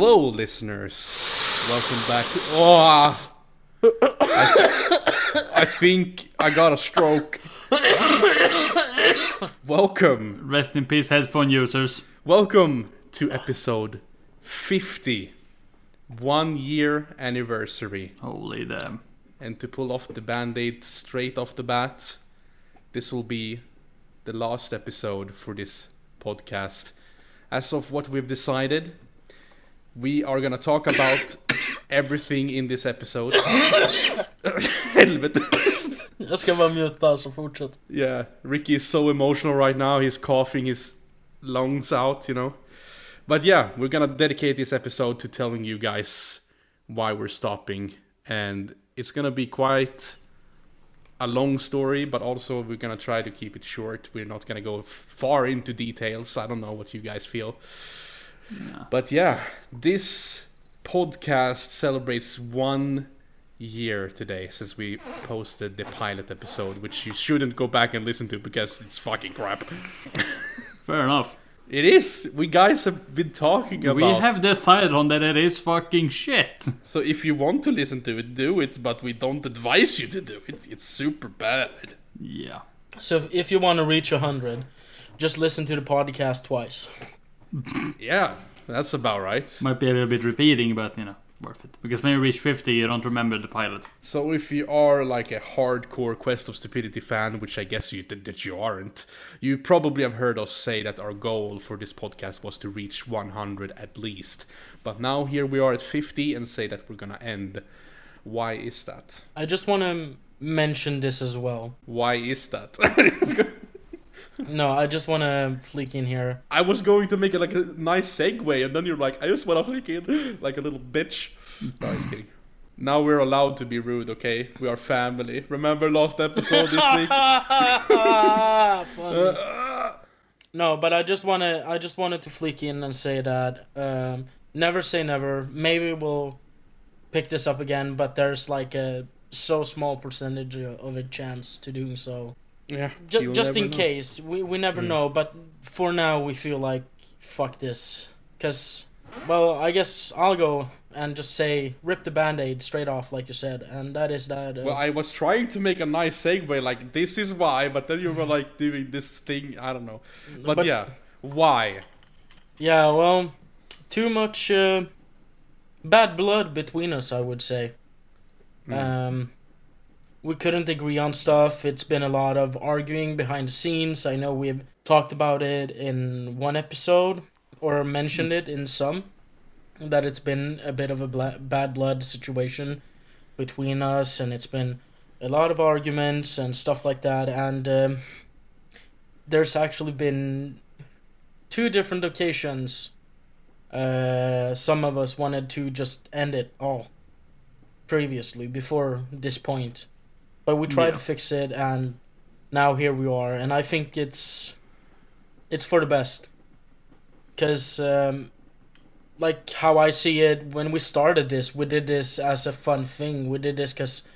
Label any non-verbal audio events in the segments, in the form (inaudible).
Hello, listeners. Welcome back. To, oh, I, I think I got a stroke. Welcome, Rest in peace, headphone users. welcome to episode 50, one year anniversary. Holy damn. And to pull off the band aid straight off the bat, this will be the last episode for this podcast. As of what we've decided, we are gonna talk about (coughs) everything in this episode. (coughs) Helvete. Jag ska bara muta så fortsätt. yeah, Ricky is so emotional right now. He's coughing his lungs out, you know. But yeah, we're gonna dedicate this episode to telling you guys why we're stopping, and it's gonna be quite a long story, but also we're gonna try to keep it short. We're not gonna go f- far into details. I don't know what you guys feel. But yeah, this podcast celebrates one year today since we posted the pilot episode, which you shouldn't go back and listen to because it's fucking crap. (laughs) Fair enough. It is. We guys have been talking about. We have decided on that it is fucking shit. So if you want to listen to it, do it. But we don't advise you to do it. It's super bad. Yeah. So if, if you want to reach 100, just listen to the podcast twice. Yeah, that's about right. Might be a little bit repeating, but you know, worth it. Because when you reach 50, you don't remember the pilot. So if you are like a hardcore Quest of Stupidity fan, which I guess you that, that you aren't, you probably have heard us say that our goal for this podcast was to reach 100 at least. But now here we are at 50 and say that we're gonna end. Why is that? I just want to mention this as well. Why is that? (laughs) No, I just want to fleek in here. I was going to make it like a nice segue, and then you're like, I just want to flick in (laughs) like a little bitch. No, just kidding. Now we're allowed to be rude, okay? We are family. Remember last episode this week? (laughs) Funny. No, but I just want to I just wanted to fleek in and say that um, never say never. Maybe we'll pick this up again, but there's like a so small percentage of a chance to doing so. Yeah. Ju- just in know. case, we we never Mm. know. But for now, we feel like fuck this, cause well, I guess I'll go and just say rip the band-aid straight off, like you said, and that is that. Uh, Well, I was trying to make a nice segue, like this is why, but then you were (laughs) like doing this thing. I don't know, but, But- yeah, why? yeah, well, too much uh, bad blood between us, I would say. Hmm. Um, we couldn't agree on stuff. It's been a lot of arguing behind the scenes. I know we've talked about it in one episode or mentioned it in some. That it's been a bit of a bla- bad blood situation between us, and it's been a lot of arguments and stuff like that. And um, there's actually been two different occasions. Uh, some of us wanted to just end it all previously before this point but we tried Yeah. to fix it and now here we are and i think it's it's for the best. Because um, like how i see it when we started this we did this as a fun thing. We did this because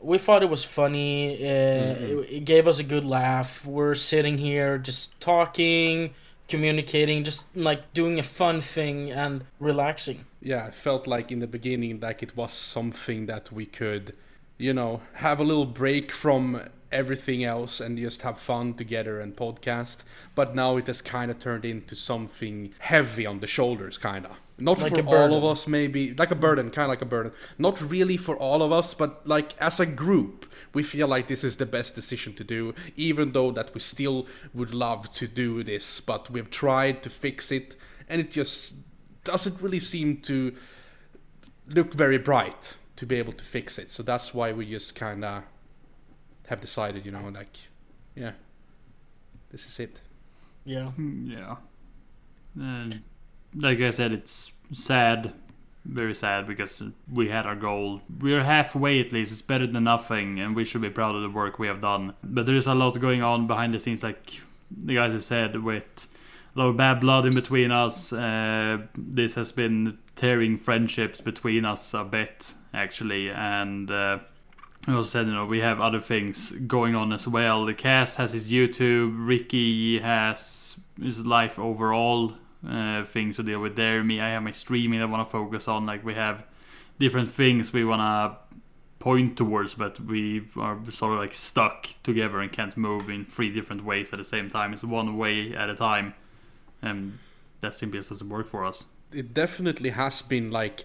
we thought it was funny uh, it, it gave us a good laugh. We're sitting here just talking communicating just like doing a fun thing and relaxing. Yeah, it felt like in the beginning like it was something that we could, you know, have a little break from everything else and just have fun together and podcast. But now it has kind of turned into something heavy on the shoulders, kind of. Not Like for all of us, maybe like a burden, kind of like a burden. Not really for all of us, but like as a group, we feel like this is the best decision to do. Even though that we still would love to do this, but we've tried to fix it, and it just doesn't really seem to look very bright to be able to fix it. So that's why we just kind of have decided, you know, like, yeah, this is it. yeah Yeah. And like I said, it's sad. Very sad because we had our goal. We're halfway at least. It's better than nothing, and we should be proud of the work we have done. But there is a lot going on behind the scenes, like the guys have said, with a lot of bad blood in between us. Uh, this has been tearing friendships between us a bit, actually, and. Uh, also said, you know, we have other things going on as well. The Cass has his YouTube, Ricky has his life overall, uh, things to deal with there. Me, I have my streaming I want to focus on. Like we have different things we want to point towards, but we are sort of like stuck together and can't move in three different ways at the same time. It's one way at a time, and that simply doesn't work for us. It definitely has been like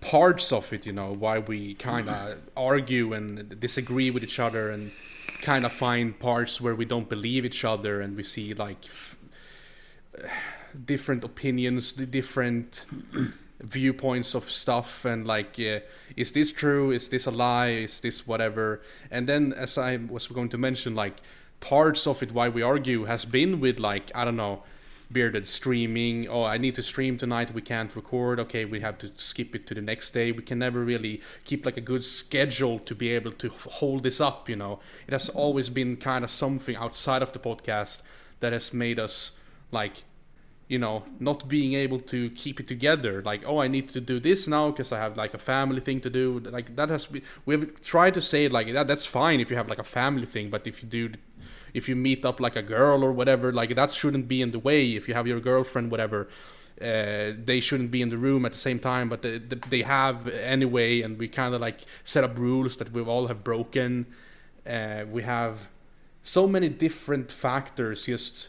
parts of it, you know, why we kind of argue and disagree with each other and kind of find parts where we don't believe each other and we see like f- different opinions, the different (clears throat) viewpoints of stuff and like uh, is this true? Is this a lie? Is this whatever? And then as i was going to mention like parts of it why we argue has been with like i don't know bearded streaming oh i need to stream tonight we can't record okay we have to skip it to the next day. We can never really keep like a good schedule to be able to hold this up you know? It has always been kind of something outside of the podcast that has made us like you know not being able to keep it together like oh i need to do this now because i have like a family thing to do. Like that has been we've tried to say like that that's fine if you have like a family thing but if you do if you meet up like a girl or whatever like that shouldn't be in the way. If you have your girlfriend whatever uh, they shouldn't be in the room at the same time but they, they have anyway and we kind of like set up rules that we all have broken. Uh, we have so many different factors just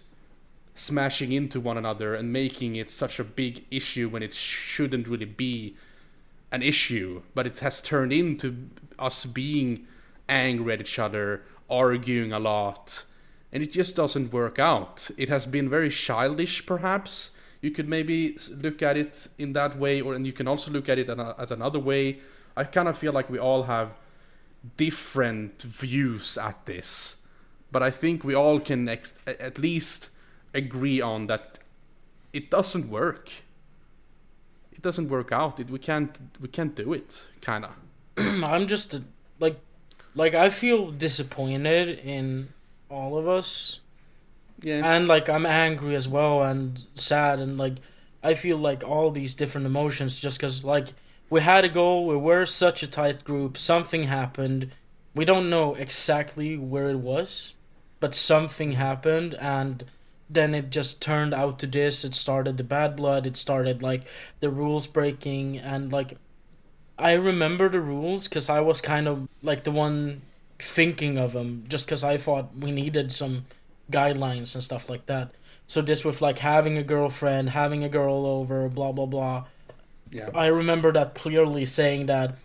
smashing into one another and making it such a big issue when it shouldn't really be an issue but it has turned into us being angry at each other arguing a lot and it just doesn't work out it has been very childish perhaps you could maybe look at it in that way or and you can also look at it at another way i kind of feel like we all have different views at this but i think we all can ex- at least agree on that it doesn't work. It doesn't work out. It, we can't we can't do it. Kind of. (clears throat) I'm just a, like like I feel disappointed in all of us. Yeah. And like I'm angry as well and sad and like I feel like all these different emotions just cuz like we had a goal, we were such a tight group, something happened. We don't know exactly where it was, but something happened and then it just turned out to this it started the bad blood it started like the rules breaking and like i remember the rules because i was kind of like the one thinking of them just because i thought we needed some guidelines and stuff like that. So this with like having a girlfriend having a girl over blah blah blah. Yeah. I remember that clearly saying that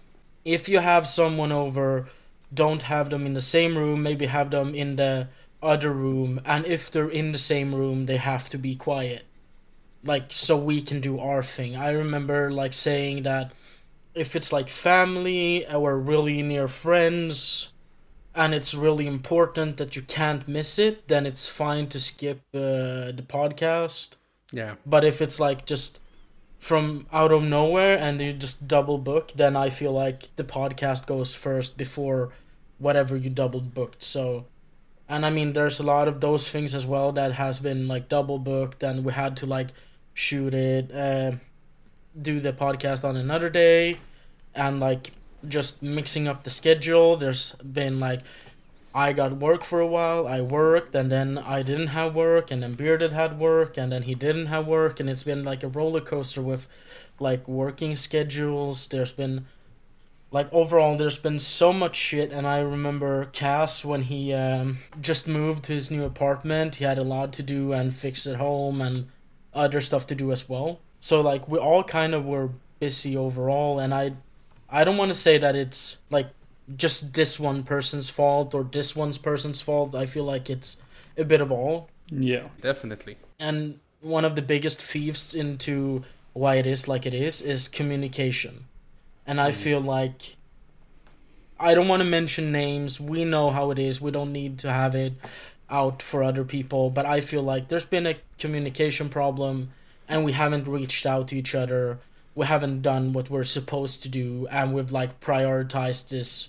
if you have someone over don't have them in the same room maybe have them in the other room. And if they're in the same room they have to be quiet. Like so we can do our thing. I remember like saying that if it's like family or really near friends and it's really important that you can't miss it then it's fine to skip uh, the podcast. Yeah. But if it's like just from out of nowhere and you just double book then i feel like the podcast goes first before whatever you double booked. So and I mean there's a lot of those things as well that has been like double booked and we had to like shoot it uh, do the podcast on another day and like just mixing up the schedule. There's been like I got work for a while I worked and then I didn't have work and then Bearded had work and then he didn't have work and it's been like a roller coaster with like working schedules. There's been like overall there's been so much shit and i remember cass when he um, just moved to his new apartment he had a lot to do and fix at home and other stuff to do as well. So like we all kind of were busy overall and i i don't want to say that it's like just this one person's fault or this one's person's fault i feel like it's a bit of all yeah definitely and one of the biggest thieves into why it is like it is is communication and I mm. feel like I don't want to mention names. We know how it is. We don't need to have it out for other people, but I feel like there's been a communication problem and we haven't reached out to each other. We haven't done what we're supposed to do and we've like prioritized this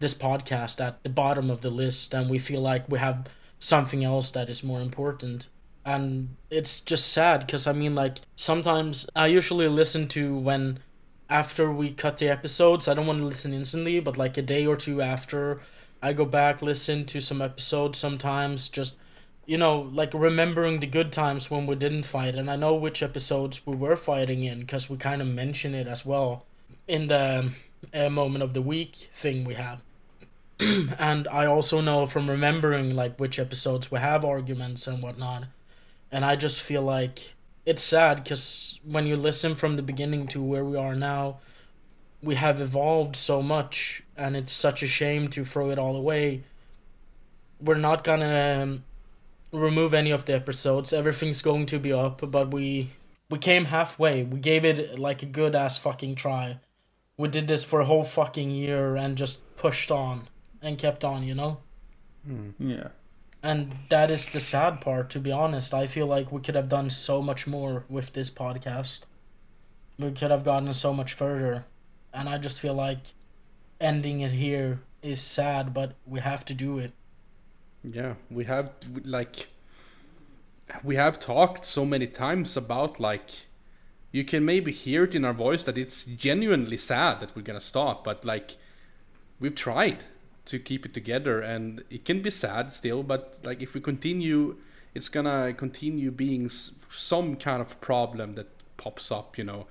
this podcast at the bottom of the list and we feel like we have something else that is more important and it's just sad because i mean like sometimes i usually listen to when after we cut the episodes. I don't want to listen instantly, but like a day or two after, I go back listen to some episodes sometimes just you know, like remembering the good times when we didn't fight, and I know which episodes we were fighting in because we kind of mention it as well in the uh, moment of the week thing we have. (clears throat) and I also know from remembering like which episodes we have arguments and whatnot, and I just feel like it's sad because when you listen from the beginning to where we are now, we have evolved so much, and it's such a shame to throw it all away. We're not gonna um, remove any of the episodes. Everything's going to be up, but we we came halfway. We gave it like a good ass fucking try. We did this for a whole fucking year and just pushed on and kept on, you know? Hmm. Yeah. And that is the sad part, to be honest. I feel like we could have done so much more with this podcast. We could have gotten so much further. And I just feel like ending it here is sad, but we have to do it. Yeah, we have like we have talked so many times about like you can maybe hear it in our voice that it's genuinely sad that we're gonna stop, but like we've tried to keep it together and it can be sad still, but like if we continue, it's gonna continue being some kind of problem that pops up, you know,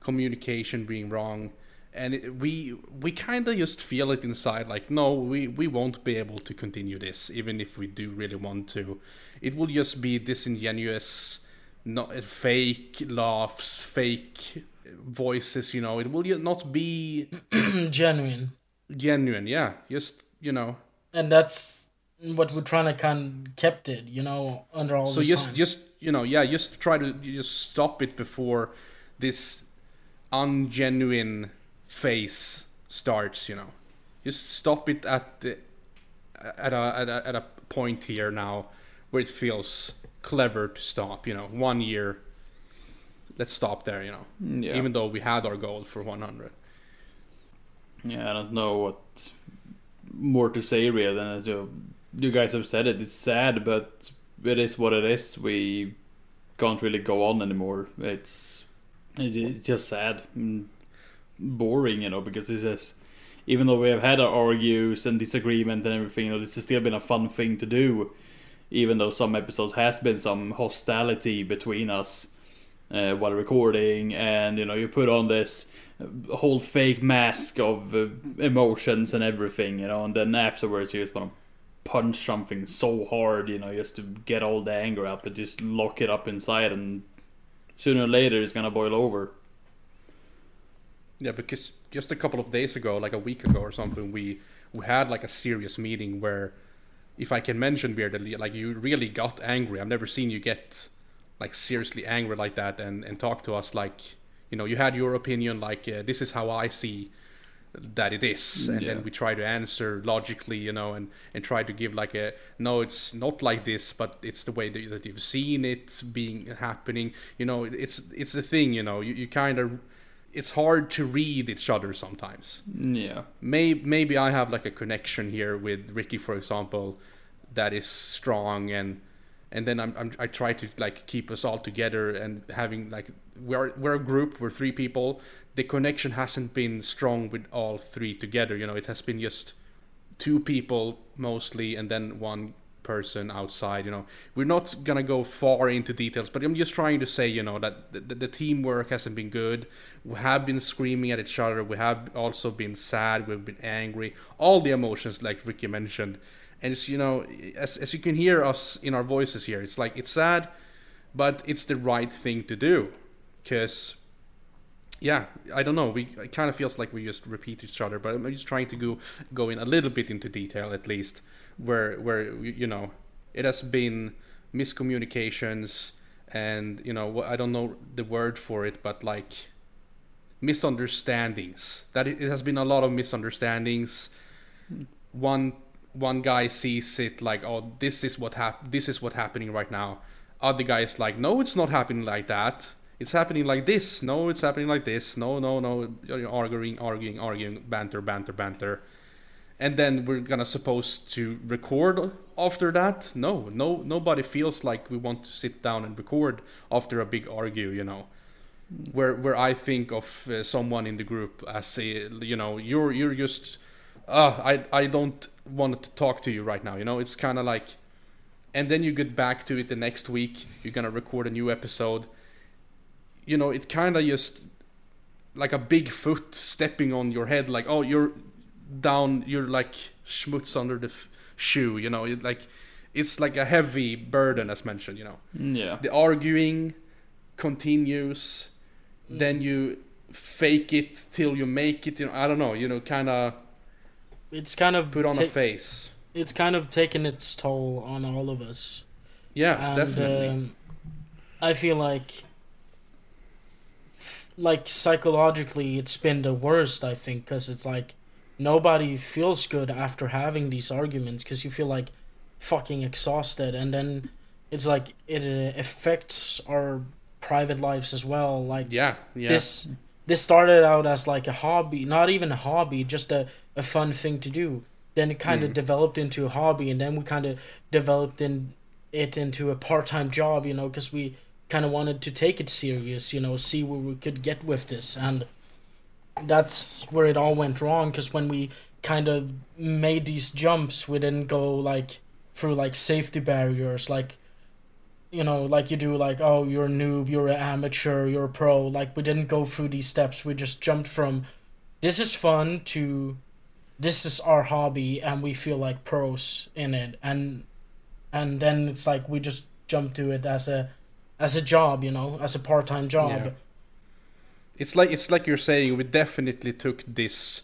communication being wrong. And it, we we kind of just feel it inside, like no, we we won't be able to continue this, even if we do really want to. It will just be disingenuous, not eh, fake laughs, fake voices. You know, it will not be (clears throat) Genuine. genuine. Yeah, just you know. And that's what we're trying to kind of kept it, you know, under all So this just time. just you know, yeah, just try to just stop it before this ungenuine face starts. You know, just stop it at the, at a, at a at a point here now where it feels clever to stop. You know, one year. Let's stop there. You know, Yeah. even though we had our goal for 100. Yeah, I don't know what more to say really than as you, you guys have said it. It's sad, but it is what it is. We can't really go on anymore. It's it's just sad, and boring, you know, because this is even though we have had our argues and disagreement and everything, you know, this has still been a fun thing to do. Even though some episodes has been some hostility between us uh, while recording, and you know, you put on this whole fake mask of uh, emotions and everything, you know, and then afterwards you just want to punch something so hard, you know, just to get all the anger up but just lock it up inside, and sooner or later it's gonna boil over. Yeah, because just a couple of days ago, like a week ago or something, we we had like a serious meeting where, if I can mention weirdly, like you really got angry. I've never seen you get like seriously angry like that and and talk to us like you know you had your opinion like uh, this is how I see that it is and Yeah. then we try to answer logically you know and and try to give like a no it's not like this but it's the way that, that you've seen it being happening you know it's it's the thing you know you, you kind of it's hard to read each other sometimes Yeah. May, maybe I have like a connection here with Ricky, for example, that is strong, and and then I'm, I'm I try to like keep us all together and having like we're we're a group, we're three people. The connection hasn't been strong with all three together. You know, it has been just two people mostly, and then one person outside. You know, we're not gonna go far into details, but I'm just trying to say, you know, that the, the, teamwork hasn't been good. We have been screaming at each other. We have also been sad. We've been angry. All the emotions, like Ricky mentioned, and it's you know, as as you can hear us in our voices here, it's like it's sad, but it's the right thing to do, because yeah, I don't know. We it kind of feels like we just repeat each other, but I'm just trying to go go in a little bit into detail at least, where where you know it has been miscommunications and you know I don't know the word for it, but like misunderstandings. That it, has been a lot of misunderstandings. One one guy sees it like, oh, this is what hap- this is what happening right now. Other guy is like, no, it's not happening like that. It's happening like this. No, it's happening like this. No, no, no. You're Arguing, arguing, arguing, banter, banter, banter. And then we're gonna supposed to record after that. No, no, nobody feels like we want to sit down and record after a big argue. You know, where where I think of uh, someone in the group as a, you know, you're you're just, uh, I I don't want to talk to you right now. You know, it's kind of like and then you get back to it the next week. You're gonna record a new episode. You know, it kind of just like a big foot stepping on your head. Like, oh, you're down. You're like schmutz under the f- shoe. You know, it, like it's like a heavy burden, as mentioned. You know, Yeah. the arguing continues. Then you fake it till you make it. You know, I don't know. You know, kind of It's kind of put on ta- a face. it's kind of taken its toll on all of us. Yeah, and definitely. um, I feel like like psychologically it's been the worst I think cuz it's like nobody feels good after having these arguments cuz you feel like fucking exhausted and then it's like it uh, affects our private lives as well like yeah, yeah. this this started out as like a hobby not even a hobby just a, a fun thing to do then it kind of Mm. developed into a hobby and then we kind of developed in it into a part-time job you know because we kind of wanted to take it serious you know see where we could get with this and that's where it all went wrong because when we kind of made these jumps we didn't go like through like safety barriers like you know like you do like oh you're a noob you're an amateur you're a pro. Like we didn't go through these steps. We just jumped from this is fun to this is our hobby and we feel like pros in it. And and then it's like we just jump to it as a as a job you know as a part-time job. Yeah. It's like it's like you're saying. We definitely took this,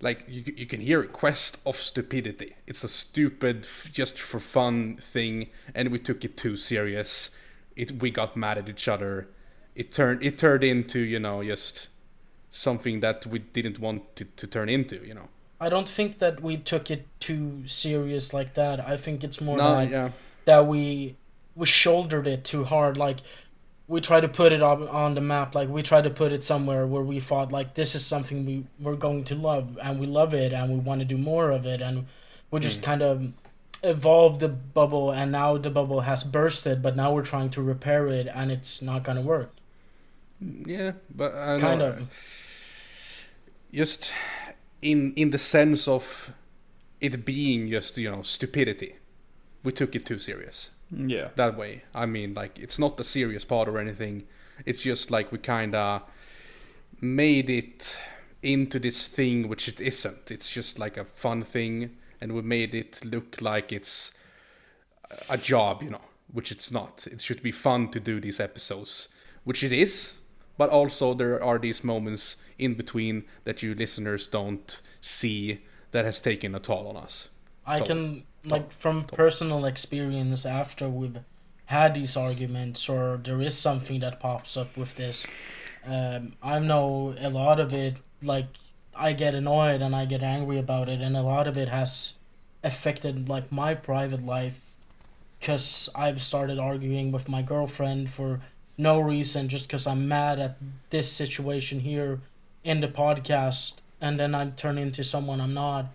like you you can hear it, quest of stupidity. It's a stupid, f- just for fun thing, and we took it too serious. It we got mad at each other. It turned it turned into you know just something that we didn't want it to turn into. You know. i don't think that we took it too serious like that i think it's more no, like yeah, that we we shouldered it too hard like we try to put it on, on the map like we try to put it somewhere where we thought like this is something we we're going to love and we love it and we want to do more of it and we just mm. kind of evolved the bubble and now the bubble has bursted but now we're trying to repair it and it's not going to work mm, yeah, but uh, I kind know, of uh, just in in the sense of it being just you know stupidity. We took it too serious. Yeah. that way. I mean, like it's not the serious part or anything. It's just like we kind of made it into this thing which it isn't. It's just like a fun thing, and we made it look like it's a job, you know, which it's not. It should be fun to do these episodes, which it is. But also there are these moments in between that you listeners don't see that has taken a toll on us. I can like from personal experience after we've had these arguments or there is something that pops up with this. Um, I know a lot of it like I get annoyed and I get angry about it, and a lot of it has affected like my private life because I've started arguing with my girlfriend for no reason just because I'm mad at this situation here in the podcast, and then I turn into someone I'm not.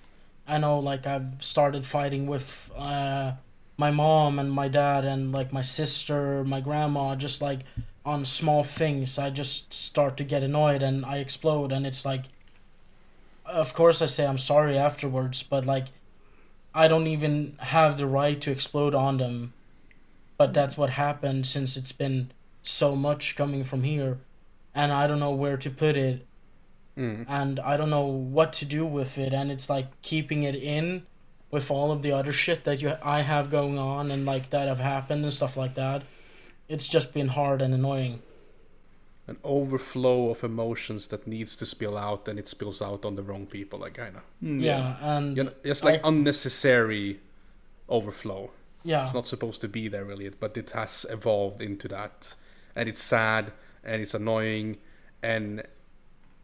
I know like I've started fighting with uh, my mom and my dad and like my sister, my grandma, just like on small things. I just start to get annoyed and I explode, and it's like, of course I say I'm sorry afterwards, but like, I don't even have the right to explode on them. But that's what happened since it's been so much coming from here, and I don't know where to put it Mm. and I don't know what to do with it and it's like keeping it in with all of the other shit that you I have going on and like that have happened and stuff like that. It's just been hard and annoying. an overflow of emotions that needs to spill out and it spills out on the wrong people like kind of Mm, Yeah, and you know, it's like I- unnecessary overflow yeah, it's not supposed to be there really but it has evolved into that and it's sad and it's annoying and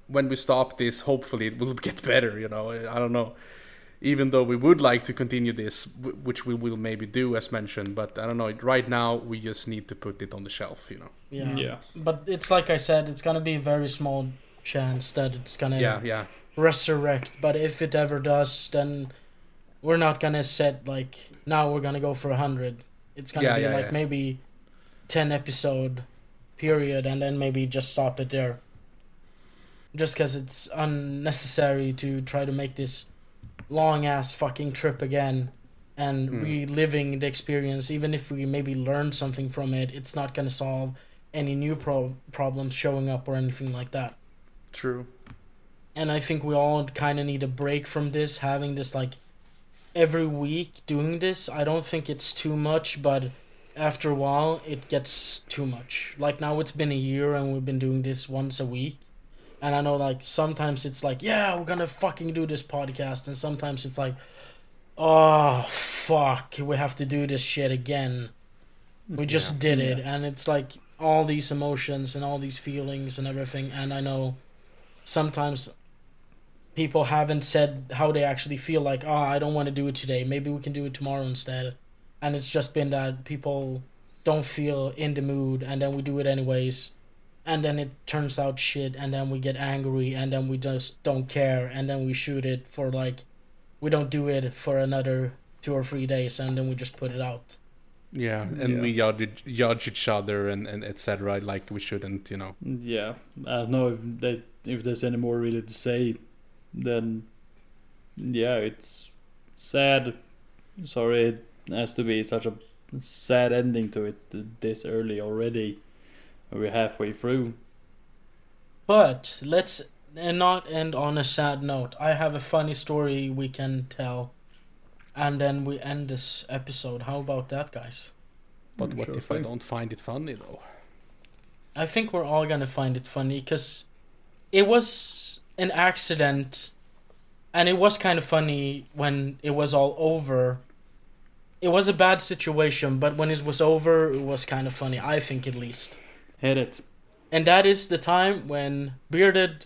when we stop this hopefully it will (laughs) get better you know i don't know even though we would like to continue this which we will maybe do as mentioned but i don't know right now we just need to put it on the shelf you know yeah. Yeah. But it's like I said, it's gonna be a very small chance that it's gonna yeah yeah resurrect. But if it ever does, then we're not gonna set like now we're gonna go for a hundred. It's gonna Yeah, be yeah, like yeah. maybe ten episode period, and then maybe just stop it there. Just because it's unnecessary to try to make this long ass fucking trip again, and hmm. reliving the experience. Even if we maybe learn something from it, it's not gonna solve any new pro- problems showing up or anything like that. True. And I think we all kind of need a break from this, having this like every week doing this. I don't think it's too much, but after a while, it gets too much. Like now, it's been a year and we've been doing this once a week. And I know, like, sometimes it's like, yeah, we're gonna fucking do this podcast. And sometimes it's like, oh, fuck, we have to do this shit again. We just Yeah. did it. And it's like all these emotions and all these feelings and everything. And I know sometimes people haven't said how they actually feel like oh i don't want to do it today maybe we can do it tomorrow instead and it's just been that people don't feel in the mood and then we do it anyways and then it turns out shit and then we get angry and then we just don't care and then we shoot it for like we don't do it for another two or three days and then we just put it out Yeah, mm, and Yeah. we judge, judge each other and, and etc. Like we shouldn't, you know. Mm, yeah, I don't know if that if there's any more really to say. Then, yeah, it's sad. Sorry, it has to be such a sad ending to it this early already. We're halfway through. but let's and not end on a sad note i have a funny story we can tell and then we end this episode how about that guys But Mm, what sure if I don't find it funny though? I think we're all gonna find it funny because it was an accident, and it was kind of funny when it was all over. It was a bad situation, but when it was over, it was kind of funny. I think at least, Hit it. and that is the time when Bearded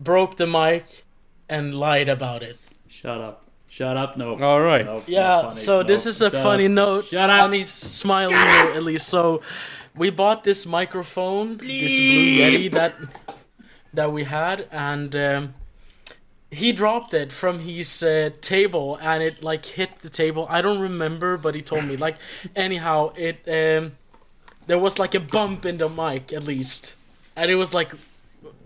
broke the mic and lied about it. Shut up. Shut up. No. All right. No, not Yeah, funny. so No, this is a shut funny up. note. Shut up. And he's smiling here, at least. So we bought this microphone, this Blue Yeti that that we had, and um, he dropped it from his uh, table, and it like hit the table. I don't remember, but he told me. Like, anyhow, it um, there was like a bump in the mic at least, and it was like,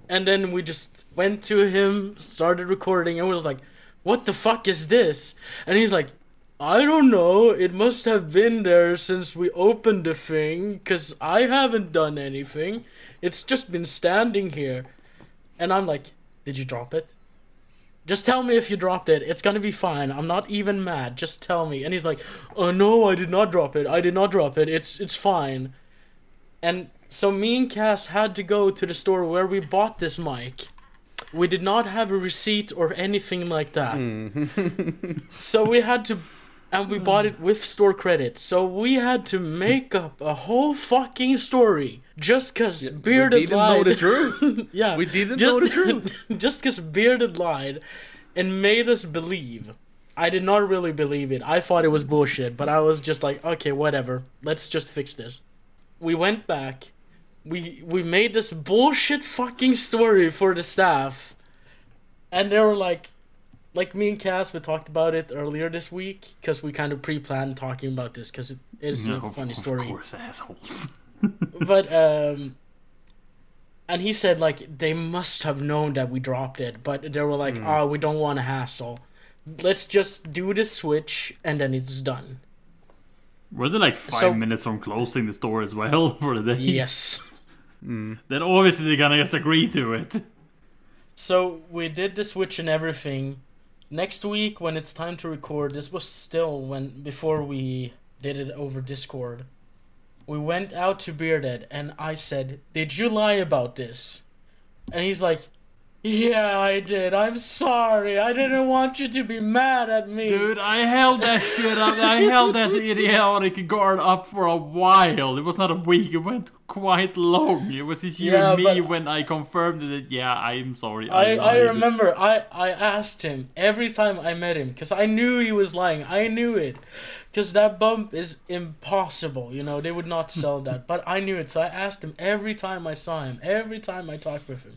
and then we just went to him, started recording, and was like, "What the fuck is this?" And he's like, I don't know. It must have been there since we opened the thing, because I haven't done anything. It's just been standing here. And I'm like, Did you drop it? Just tell me if you dropped it. It's gonna be fine. I'm not even mad. Just tell me. And he's like, Oh no, I did not drop it. I did not drop it. It's it's fine. And so me and Cass had to go to the store where we bought this mic. We did not have a receipt or anything like that. Mm. (laughs) so we had to and we bought it with store credit. So we had to make up a whole fucking story just cuz Bearded we didn't lied. know the truth. (laughs) yeah. We didn't just, know the truth. (laughs) just cuz Bearded lied and made us believe. I did not really believe it. I thought it was bullshit, but I was just like, okay, whatever. Let's just fix this. We went back. We we made this bullshit fucking story for the staff. And they were like like me and Cass, we talked about it earlier this week because we kind of pre-planned talking about this because it is No, a of- funny Of story. course, assholes. (laughs) But um, and he said like they must have known that we dropped it, but they were like, "Oh, we don't want to hassle. Let's just do the switch and then it's done." Were they like five So- minutes from closing the store as well (laughs) for the day? Yes. Hmm. Then obviously they're gonna just agree to it. So we did the switch and everything. Next week, when it's time to record, this was still when before we did it over Discord. We went out to Bearded, and I said, "Did you lie about this?" And he's like, "Yeah, I did. I'm sorry. I didn't want you to be mad at me." Dude, I held that shit up. I held that (laughs) idiotic guard up for a while. It was not a week. It went quite long. It was just you Yeah, and me when I confirmed that. Yeah, I'm sorry. I, I lied. remember I, I asked him every time I met him because I knew he was lying. I knew it because that bump is impossible. You know they would not sell that, but I knew it. So I asked him every time I saw him, every time I talked with him.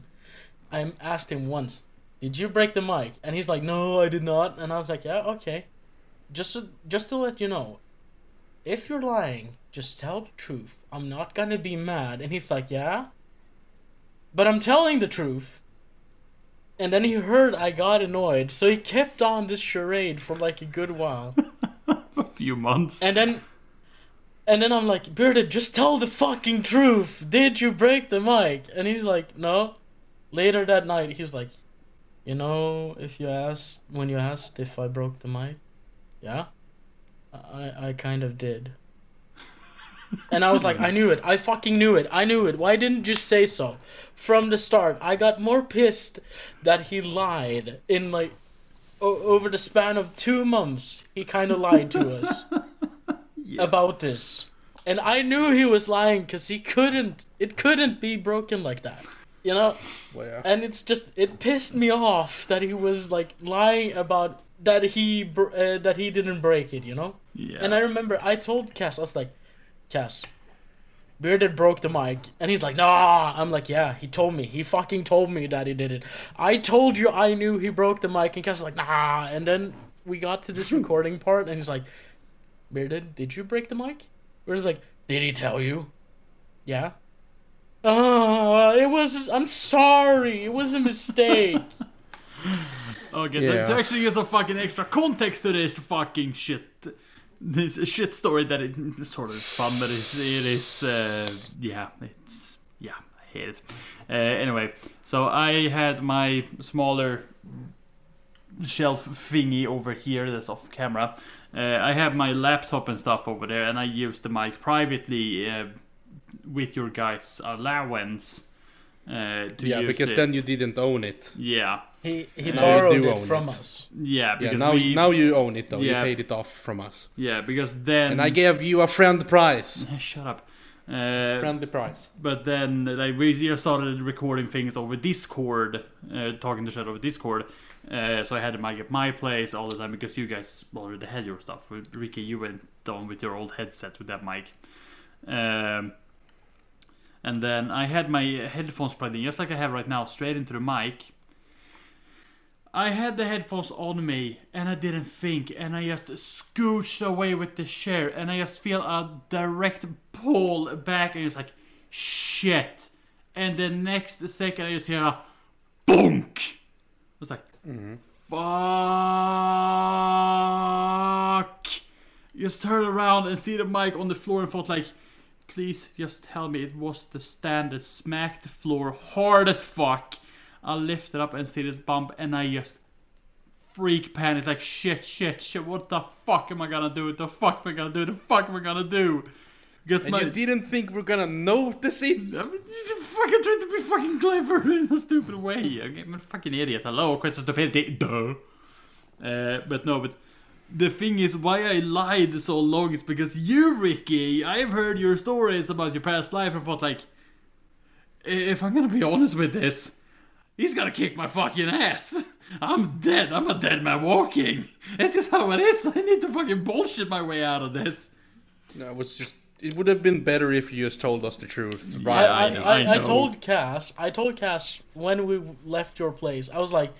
I asked him once, "Did you break the mic?" And he's like, "No, I did not." And I was like, "Yeah, okay." Just to, just to let you know, if you're lying, just tell the truth. I'm not gonna be mad. And he's like, "Yeah." But I'm telling the truth. And then he heard I got annoyed, so he kept on this charade for like a good while. (laughs) a few months. And then, and then I'm like, Bearded, just tell the fucking truth. Did you break the mic? And he's like, no. Later that night, he's like, you know, if you asked when you asked if I broke the mic, yeah, I I kind of did. And I was like, I knew it. I fucking knew it. I knew it. Why didn't you say so from the start? I got more pissed that he lied in like o- over the span of two months. He kind of lied to us (laughs) about this, and I knew he was lying because he couldn't. It couldn't be broken like that, you know. Well, yeah. And it's just it pissed me off that he was like lying about that he br- uh, that he didn't break it, you know. Yeah. And I remember I told Cass, I was like, Cass, Bearded broke the mic. And he's like, nah. I'm like, yeah, he told me. He fucking told me that he did it. I told you I knew he broke the mic. And Cass was like, nah. And then we got to this (laughs) recording part, and he's like, Bearded, did you break the mic? We're just like, did he tell you? Yeah. Oh, it was. I'm sorry. It was a mistake. (laughs) Okay, Yeah. to, to actually give a fucking extra context to this fucking shit, this shit story that it sort of fun, but it's, it is, uh, yeah, it's, yeah, I hate it. Uh, anyway, so I had my smaller shelf thingy over here that's off camera. Uh, I have my laptop and stuff over there, and I use the mic privately uh, with your guys' allowance. Uh, to yeah, use because then you didn't own it. Yeah. He he Now you borrowed do it own from it. us. Yeah, Yeah, because now we now you own it though. Yeah. You paid it off from us, yeah because then and I gave you a friend price. (laughs) shut up. Uh, Friendly price. but then like we just started recording things over Discord, uh, talking to shit over Discord. Uh, so I had the mic at my place all the time because you guys already had your stuff. Ricky, you went on with your old headset with that mic. Um, and then I had my headphones plugged in, just like I have right now, straight into the mic. I had the headphones on me and I didn't think and I just scooched away with the chair and I just feel a direct pull back and it's like shit. And the next second I just hear a bonk. I was like, mm-hmm. fuck. Just turn around and see the mic on the floor and thought like, please just tell me it was the stand that smacked the floor hard as fuck. I lift it up and see this bump and I just freak panic like shit, shit, shit. What the fuck am I gonna do? What the fuck am I gonna do? What The fuck am I gonna do? Because And my you didn't think we're gonna notice it? (laughs) I'm just fucking trying to be fucking clever (laughs) in a stupid way. I'm a fucking idiot. Hello, Quest of Stupidity. Duh. Uh, but no, but the thing is, why I lied so long is because you, Ricky, I've heard your stories about your past life and thought like, if I'm gonna be honest with this, he's gonna kick my fucking ass. (laughs) I'm dead. I'm a dead man walking. It's just how it is. I need to fucking bullshit my way out of this. No, it was just. It would have been better if you just told us the truth. Right. I, I, I know, I, I I told Cass, I told Cass when we left your place, I was like,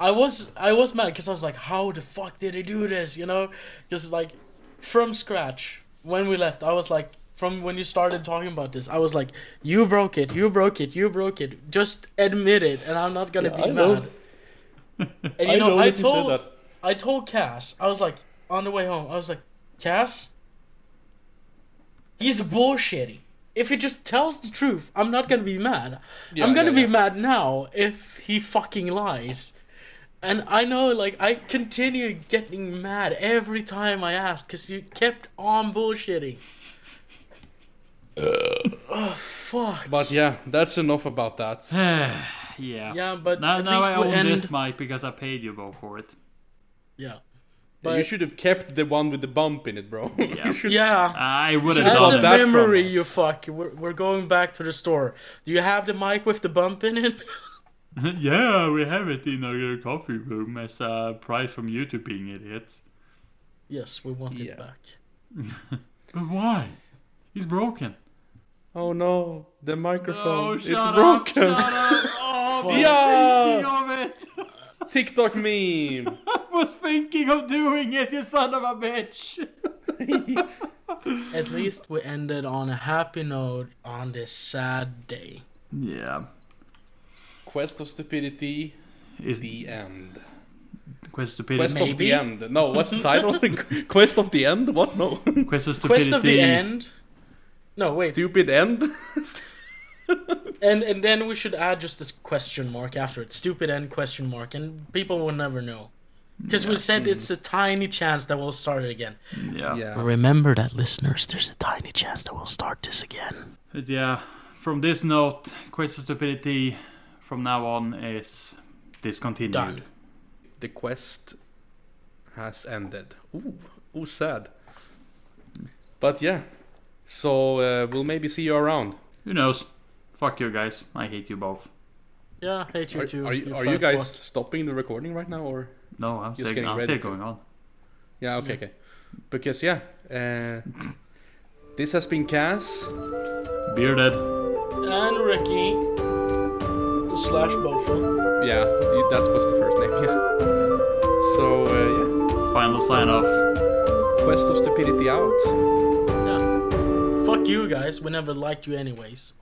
I was, I was mad because I was like, how the fuck did he do this? You know, just like from scratch. When we left, I was like, from when you started talking about this, I was like, you broke it, you broke it, you broke it. Just admit it, and I'm not gonna Yeah, be I know. mad. And you (laughs) know, I that you said told. I told Cass, I was like, on the way home, I was like, Cass, he's bullshitting. If he just tells the truth, I'm not gonna be mad. Yeah, I'm gonna yeah, be yeah. mad now if he fucking lies. And I know, like, I continue getting mad every time I asked because you kept on bullshitting. Uh. oh, fuck. But yeah, that's enough about that. (sighs) yeah. yeah, but Now, at now least I we own end. this mic because I paid you both for it. Yeah. But... you should have kept the one with the bump in it, bro. (laughs) Yeah. should. Yeah. I would have Should've As got a done that that. from memory, us. you fuck. We're, we're going back to the store. Do you have the mic with the bump in it? (laughs) (laughs) yeah, we have it in our coffee room as a prize from you two being idiots. yes, we want Yeah. it back. (laughs) But why? It's broken. Oh no, the microphone Oh, is shut up! broken. Shut up! (laughs) Oh, Yeah. thinking of it. TikTok meme. I was thinking of doing it, you son of a bitch. At least we ended on a happy note on this sad day. Yeah, Quest of stupidity. is The end. Quest of Stupidity. Quest of the End. No, what's the title? (laughs) Quest of the End? What? No. (laughs) Quest of Stupidity. Quest of the End. No, wait. Stupid End? (laughs) And and then we should add just this question mark after it. Stupid end question mark, and people will never know. Because we said hmm. it's a tiny chance that we'll start it again. Yeah. yeah. Remember that, listeners. There's a tiny chance that we'll start this again. But yeah, from this note, Quest of Stupidity from now on is discontinued. Done. The quest has ended. Ooh, ooh, sad. But yeah. So uh, we'll maybe see you around. Who knows? Fuck you guys. I hate you both. Yeah, hate you Are, too. are you, you are you guys fuck. stopping the recording right now, or? No, I'm Just still, getting I'm ready still to- going on. Yeah, okay, okay. Because yeah, uh, this has been Cass. Bearded. And Ricky slash Bofa. Yeah, you- that was the first name. (laughs) Yeah. So uh, Final sign off. Quest of Stupidity out. Yeah. Fuck you guys. We never liked you anyways.